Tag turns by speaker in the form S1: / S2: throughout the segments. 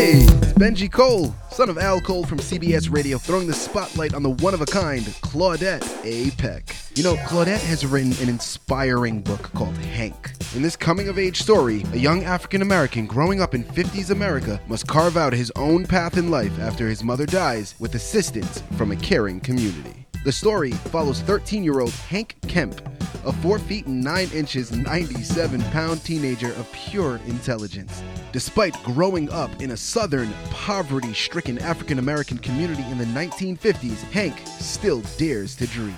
S1: Hey, it's Benji Cole, son of Al Cole from CBS Radio, throwing the spotlight on the one of a kind Claudette A. Peck. You know, Claudette has written an inspiring book called Hank. In this coming of age story, a young African American growing up in 50s America must carve out his own path in life after his mother dies with assistance from a caring community. The story follows 13 year old Hank Kemp, a 4 feet 9 inches, 97 pound teenager of pure intelligence. Despite growing up in a southern, poverty stricken African American community in the 1950s, Hank still dares to dream.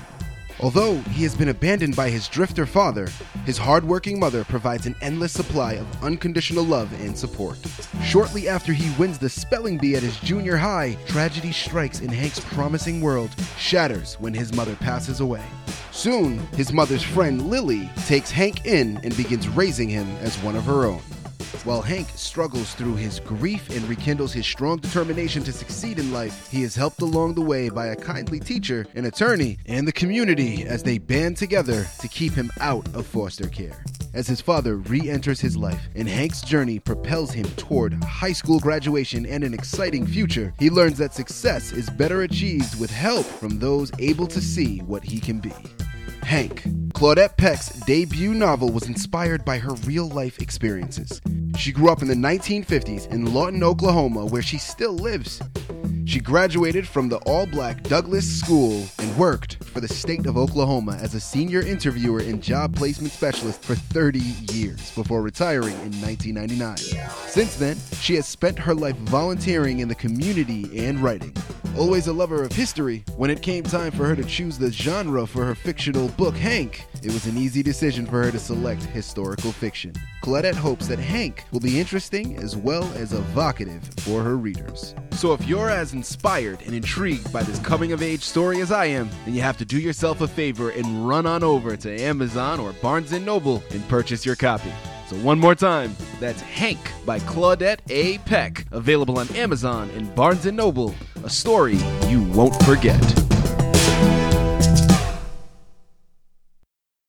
S1: Although he has been abandoned by his drifter father, his hardworking mother provides an endless supply of unconditional love and support. Shortly after he wins the spelling bee at his junior high, tragedy strikes in Hank's promising world, shatters when his mother passes away. Soon, his mother's friend Lily takes Hank in and begins raising him as one of her own. While Hank struggles through his grief and rekindles his strong determination to succeed in life, he is helped along the way by a kindly teacher, an attorney, and the community as they band together to keep him out of foster care. As his father re enters his life and Hank's journey propels him toward high school graduation and an exciting future, he learns that success is better achieved with help from those able to see what he can be. Hank. Claudette Peck's debut novel was inspired by her real life experiences. She grew up in the 1950s in Lawton, Oklahoma, where she still lives. She graduated from the all black Douglas School and worked for the state of Oklahoma as a senior interviewer and job placement specialist for 30 years before retiring in 1999. Since then, she has spent her life volunteering in the community and writing. Always a lover of history, when it came time for her to choose the genre for her fictional book, Hank, it was an easy decision for her to select historical fiction. Claudette hopes that Hank will be interesting as well as evocative for her readers. So if you're as inspired and intrigued by this coming of age story as I am, then you have to do yourself a favor and run on over to Amazon or Barnes & Noble and purchase your copy. So one more time, that's Hank by Claudette A. Peck, available on Amazon and Barnes & Noble, a story you won't forget.